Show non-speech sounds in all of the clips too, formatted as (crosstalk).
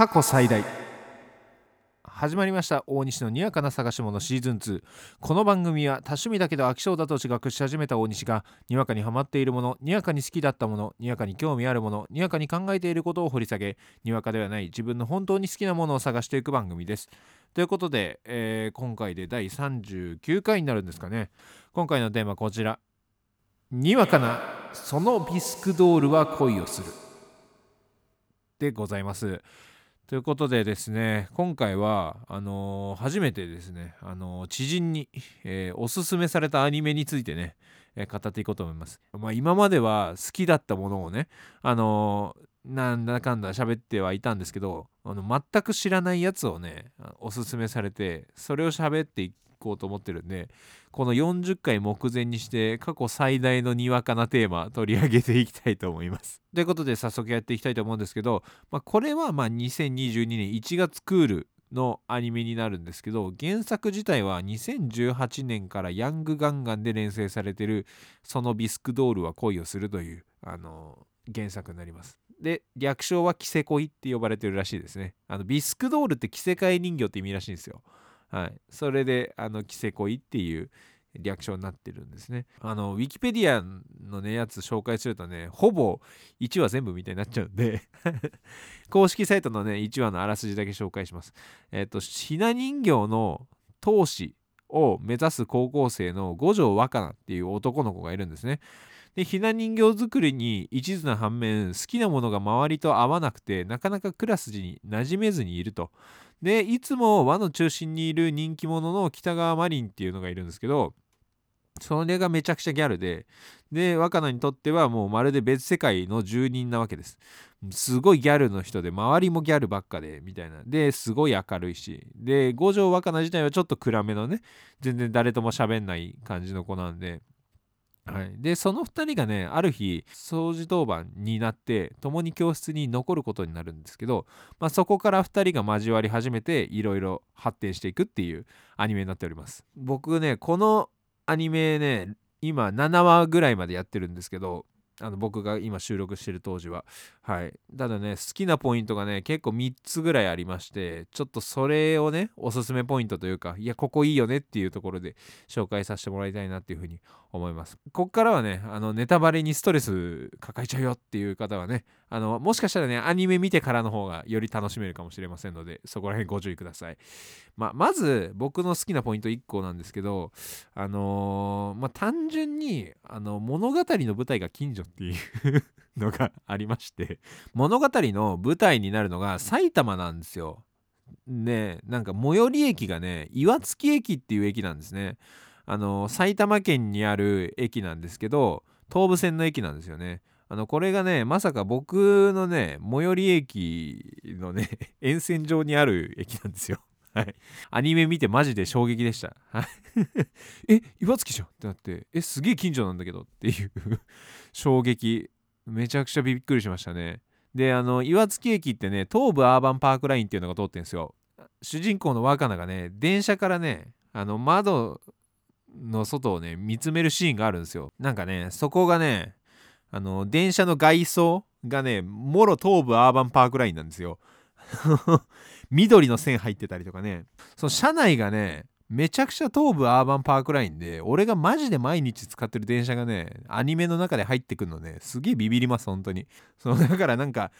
過去最大。始まりました。大西のにわかな探し物シーズン2この番組は多趣味だけど飽き性だと自覚し始めた大西がにわかにハマっているものにわかに好きだったものにわかに興味あるものにわかに考えていることを掘り下げにわかではない自分の本当に好きなものを探していく番組です。ということで、えー今回で第39回になるんですかね。今回のテーマこちら。にわかなそのビスクドールは恋をする。でございます。ということでですね今回はあのー初めてですね、あのー知人に、えーおすすめされたアニメについてね、え語っていこうと思います。まあ、今までは好きだったものをね、あのーなんだかんだ喋ってはいたんですけどあの全く知らないやつをねあおすすめされてそれを喋っていこうと思ってるんでこの40回目前にして過去最大のにわかなテーマ取り上げていきたいと思います。ということで早速やっていきたいと思うんですけど、まあ、これはまあ2022年1月クールのアニメになるんですけど原作自体は2018年からヤングガンガンで連載されてる「そのビスクドールは恋をする」というあの原作になります。で略称は着せ恋って呼ばれてるらしいですね。あのビスクドールって着せ替え人形って意味らしいんですよ。はい、それであの着せ恋っていう略称になってるんですね。あのウィキペディアのねやつ紹介するとねほぼ1話全部みたいになっちゃうんで (laughs) 公式サイトのね1話のあらすじだけ紹介します。えっ、とひな人形の闘士を目指す高校生の五条若菜っていう男の子がいるんですね。でひな人形作りに一途な反面好きなものが周りと合わなくてなかなかクラス時に馴染めずにいると。でいつも輪の中心にいる人気者の北川マリンっていうのがいるんですけどそれがめちゃくちゃギャルでで若菜にとってはもうまるで別世界の住人なわけです。すごいギャルの人で周りもギャルばっかでみたいな。ですごい明るいし。で五条若菜自体はちょっと暗めのね全然誰とも喋んない感じの子なんで。はい、でその2人がねある日掃除当番になって共に教室に残ることになるんですけど、まあ、そこから2人が交わり始めていろいろ発展していくっていうアニメになっております。僕ねこのアニメね今7話ぐらいまでやってるんですけどあの僕が今収録してる当時は。はい。ただね好きなポイントがね結構3つぐらいありましてちょっとそれをねおすすめポイントというかいやここいいよねっていうところで紹介させてもらいたいなっていうふうに思います。こっからはねあのネタバレにストレス抱えちゃうよっていう方はねあのもしかしたらねアニメ見てからの方がより楽しめるかもしれませんのでそこら辺ご注意ください。ままず僕の好きなポイント1個なんですけどあのーまあ単純にあの物語の舞台が近所っていう (laughs) のがありまして物語の舞台になるのが埼玉なんですよねなんか最寄り駅がね岩槻駅っていう駅なんですねあの埼玉県にある駅なんですけど東武線の駅なんですよねあのこれがねまさか僕のね最寄り駅のね (laughs) 沿線上にある駅なんですよはい。アニメ見てマジで衝撃でした。はい。(laughs) え、岩槻じゃんってなって、え、すげえ近所なんだけどっていう (laughs) 衝撃。めちゃくちゃびっくりしましたね。で、あの、岩槻駅ってね、東武アーバンパークラインっていうのが通ってるんですよ。主人公の若菜がね、電車からね、あの、窓の外をね、見つめるシーンがあるんですよ。なんかね、そこがね、あの、電車の外装がね、もろ東武アーバンパークラインなんですよ。(laughs) 緑の線入ってたりとかねその車内がねめちゃくちゃ東武アーバンパークラインで俺がマジで毎日使ってる電車がねアニメの中で入ってくるのね。すげえビビります本当に。そうだからなんか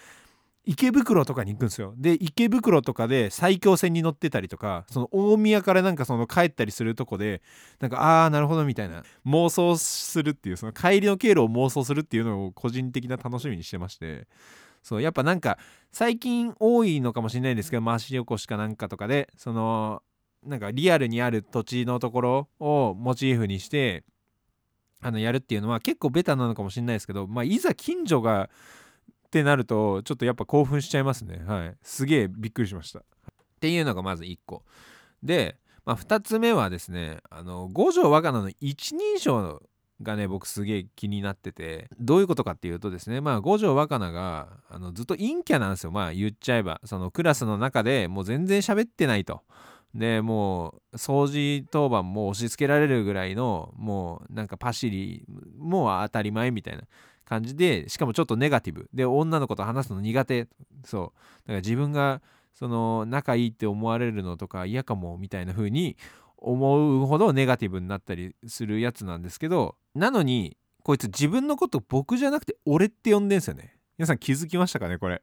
池袋とかに行くんですよ。で池袋とかで埼京線に乗ってたりとかその大宮からなんかその帰ったりするとこでなんかああなるほどみたいな妄想するっていうその帰りの経路を妄想するっていうのを個人的な楽しみにしてまして。そうやっぱなんか最近多いのかもしれないんですけど回し起こしかなんかとかでそのなんかリアルにある土地のところをモチーフにしてあのやるっていうのは結構ベタなのかもしれないですけど、まあ、いざ近所がってなるとちょっとやっぱ興奮しちゃいますね。はい。すげえびっくりしました。っていうのがまず1個。で、まあ、2つ目はですねあの五条若菜の一人称がね僕すげえ気になっててどういうことかっていうとですねまあ五条若菜があのずっと陰キャなんですよ。まあ言っちゃえばそのクラスの中でもう全然喋ってないと。でもう掃除当番も押し付けられるぐらいのもうなんかパシリもう当たり前みたいな感じでしかもちょっとネガティブ。で女の子と話すの苦手。そう。だから自分がその仲いいって思われるのとか嫌かもみたいな風に思うほどネガティブになったりするやつなんですけどなのにこいつ自分のこと僕じゃなくて俺って呼んでんすよね。皆さん気づきましたかねこれ。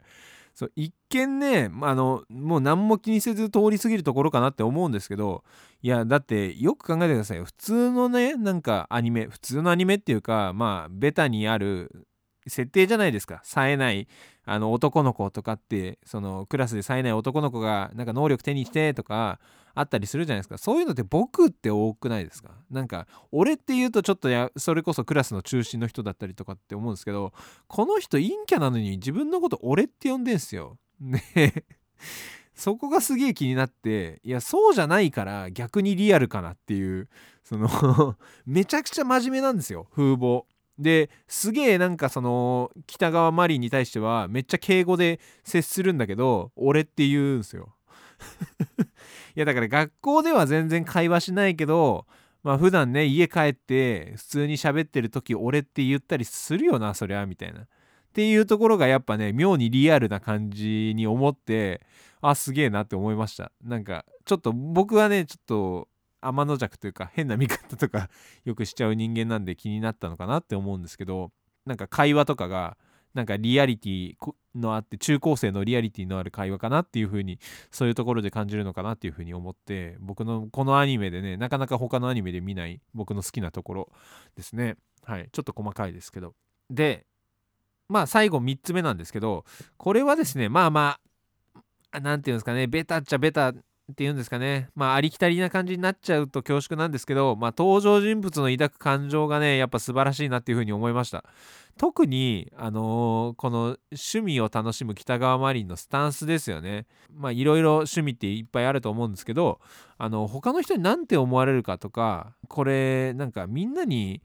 そう一見ねあのもう何も気にせず通り過ぎるところかなって思うんですけどいやだってよく考えてくださいよ。普通のねなんかアニメ普通のアニメっていうかまあベタにある設定じゃないですか。冴えないあの男の子とかってそのクラスで冴えない男の子がなんか能力手にしてとかあったりするじゃないですか。そういうのって僕って多くないですか？なんか俺って言うとちょっとやそれこそクラスの中心の人だったりとかって思うんですけどこの人陰キャなのに自分のこと俺って呼んでんすよ。ね。(laughs) そこがすげえ気になっていやそうじゃないから逆にリアルかなっていうその (laughs) めちゃくちゃ真面目なんですよ風貌。ですげえなんかその北川マリンに対してはめっちゃ敬語で接するんだけど俺って言うんすよ。(laughs) やだから学校では全然会話しないけどまあ普段ね家帰って普通に喋ってる時俺って言ったりするよなそりゃみたいな。っていうところがやっぱね妙にリアルな感じに思ってあすげえなって思いました。なんかちょっと僕はねちょっと天の弱というか変な見方とかよくしちゃう人間なんで気になったのかなって思うんですけどなんか会話とかがなんかリアリティのあって中高生のリアリティのある会話かなっていう風にそういうところで感じるのかなっていう風に思って僕のこのアニメでねなかなか他のアニメで見ない僕の好きなところですね。はい。ちょっと細かいですけど。でまあ最後3つ目なんですけどこれはですねまあまあ何て言うんですかねベタっちゃベタていうんですかね。まあありきたりな感じになっちゃうと恐縮なんですけどまあ登場人物の抱く感情がねやっぱ素晴らしいなっていうふうに思いました。特にあのー、この趣味を楽しむ北川マリンのスタンスですよね。まあいろいろ趣味っていっぱいあると思うんですけどあの他の人に何て思われるかとかこれなんかみんなに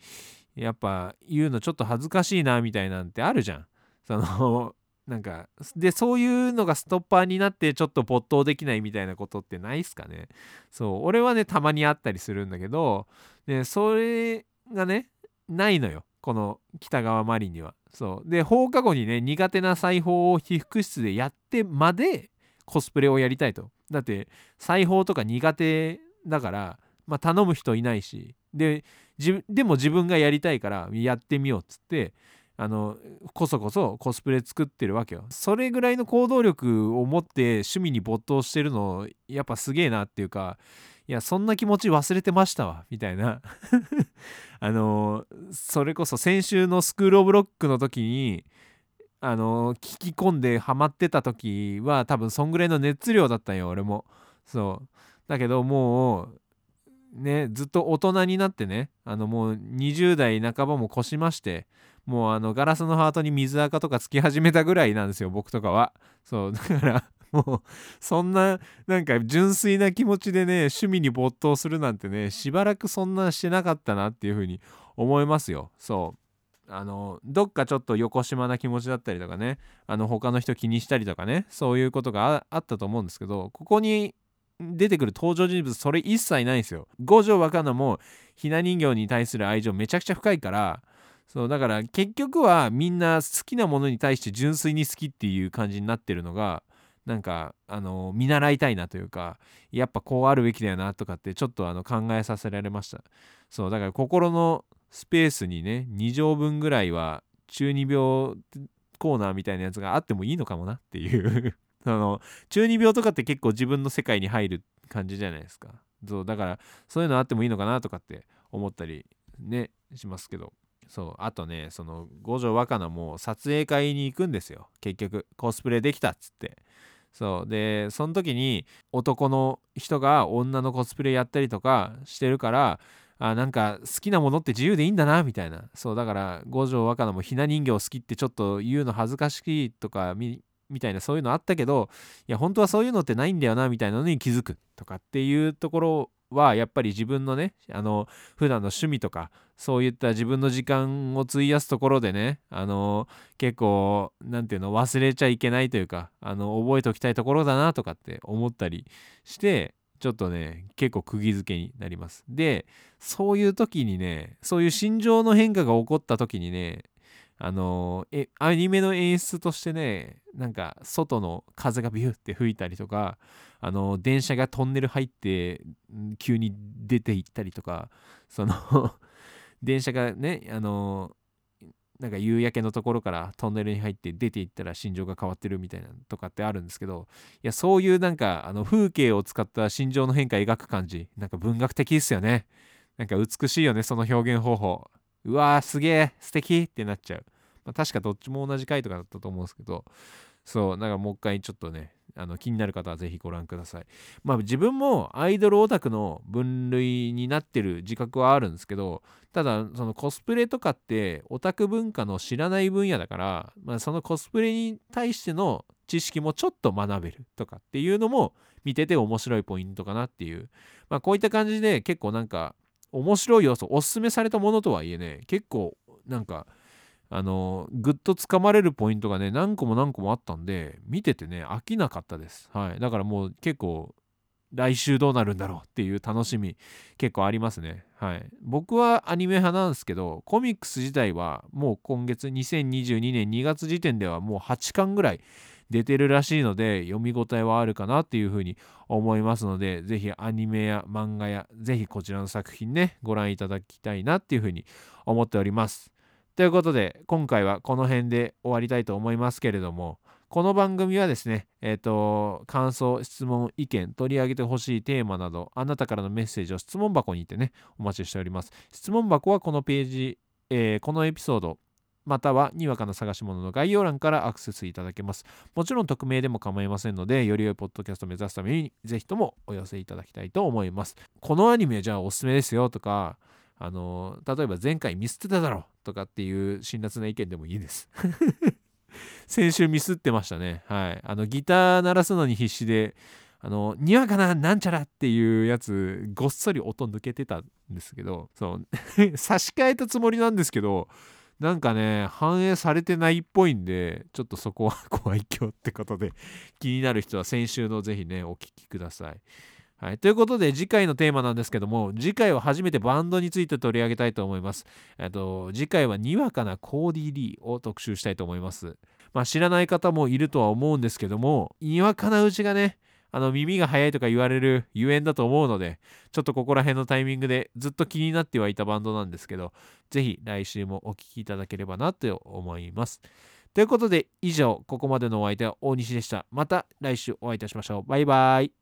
やっぱ言うのちょっと恥ずかしいなみたいなんてあるじゃん。そのなんかでそういうのがストッパーになってちょっと没頭できないみたいなことってないっすかね。そう俺はねたまにあったりするんだけどでそれがねないのよ。この北川マリには。そう。で放課後にね苦手な裁縫を被服室でやってまでコスプレをやりたいと。だって裁縫とか苦手だからまあ頼む人いないし。ででも自分がやりたいからやってみようっつってあのこそこそコスプレ作ってるわけよ。それぐらいの行動力を持って趣味に没頭してるのやっぱすげえなっていうかいやそんな気持ち忘れてましたわみたいな。(laughs) あのそれこそ先週のスクール・オブ・ロックの時にあの聞き込んでハマってた時は多分そんぐらいの熱量だったんよ俺も。そう。だけどもうねずっと大人になってねあのもう20代半ばも越しましてもうあのガラスのハートに水垢とかつき始めたぐらいなんですよ僕とかは。そうだからもうそんななんか純粋な気持ちでね趣味に没頭するなんてねしばらくそんなしてなかったなっていうふうに思いますよ。そう。あのどっかちょっと横島な気持ちだったりとかねあの他の人気にしたりとかねそういうことがあったと思うんですけどここに出てくる登場人物それ一切ないんですよ。五条若菜もひな人形に対する愛情めちゃくちゃ深いからそうだから結局はみんな好きなものに対して純粋に好きっていう感じになってるのがなんかあの見習いたいなというかやっぱこうあるべきだよなとかってちょっとあの考えさせられました。そうだから心のスペースにね2畳分ぐらいは中二病コーナーみたいなやつがあってもいいのかもなっていう。(laughs) あの中二病とかって結構自分の世界に入る感じじゃないですか。そうだからそういうのあってもいいのかなとかって思ったりねしますけど。そうあとねその五条若菜も撮影会に行くんですよ。結局コスプレできたっつって。そうでその時に男の人が女のコスプレやったりとかしてるからあなんか好きなものって自由でいいんだなみたいな。そうだから五条若菜もひな人形好きってちょっと言うの恥ずかしいとかみたいなそういうのあったけどいや本当はそういうのってないんだよなみたいなのに気づくとかっていうところはやっぱり自分のねあの普段の趣味とかそういった自分の時間を費やすところでねあの結構何ていうの忘れちゃいけないというかあの覚えておきたいところだなとかって思ったりしてちょっとね結構釘付けになります。でそういう時にねそういう心情の変化が起こった時にねあのえアニメの演出としてねなんか外の風がビューって吹いたりとかあの電車がトンネル入って急に出て行ったりとかその (laughs) 電車がねあのなんか夕焼けのところからトンネルに入って出ていったら心情が変わってるみたいなとかってあるんですけどいやそういうなんかあの風景を使った心情の変化描く感じなんか文学的ですよね。なんか美しいよねその表現方法。うわーすげえ素敵ってなっちゃう。まあ、確かどっちも同じ回とかだったと思うんですけど、そう、なんかもう一回ちょっとね、あの気になる方はぜひご覧ください。まあ自分もアイドルオタクの分類になってる自覚はあるんですけど、ただそのコスプレとかってオタク文化の知らない分野だから、まあ、そのコスプレに対しての知識もちょっと学べるとかっていうのも見てて面白いポイントかなっていう。まあこういった感じで結構なんか面白い要素、おすすめされたものとはいえね、結構なんかあのぐっとつかまれるポイントがね何個も何個もあったんで見ててね飽きなかったです。はい。だからもう結構来週どうなるんだろうっていう楽しみ結構ありますね。はい。僕はアニメ派なんですけどコミックス自体はもう今月2022年2月時点ではもう8巻ぐらい出てるらしいので読み応えはあるかなっていうふうに思いますのでぜひアニメや漫画やぜひこちらの作品ねご覧いただきたいなっていうふうに思っております。ということで今回はこの辺で終わりたいと思いますけれどもこの番組はですね、えっ、ー、と、感想、質問、意見、取り上げてほしいテーマなど、あなたからのメッセージを質問箱にてね、お待ちしております。質問箱はこのページ、えー、このエピソード、またはにわかな探し物の概要欄からアクセスいただけます。もちろん匿名でも構いませんので、より良いポッドキャストを目指すために、ぜひともお寄せいただきたいと思います。このアニメじゃあおすすめですよとか、あの例えば前回ミスってただろうとかっていう辛辣な意見でもいいです。(laughs) 先週ミスってましたね。はい。あのギター鳴らすのに必死であのにわかななんちゃらっていうやつごっそり音抜けてたんですけどそう。(laughs) 差し替えたつもりなんですけどなんかね反映されてないっぽいんでちょっとそこはご愛嬌ってことで気になる人は先週のぜひねお聴きください。はい、ということで次回のテーマなんですけども次回は初めてバンドについて取り上げたいと思います。えっと次回はにわかなコーディ・リーを特集したいと思います。まあ、知らない方もいるとは思うんですけどもにわかなうちがねあの耳が速いとか言われるゆえんだと思うのでちょっとここら辺のタイミングでずっと気になってはいたバンドなんですけどぜひ来週もお聴きいただければなと思います。ということで以上ここまでのお相手は大西でした。また来週お会いいたしましょう。バイバーイ。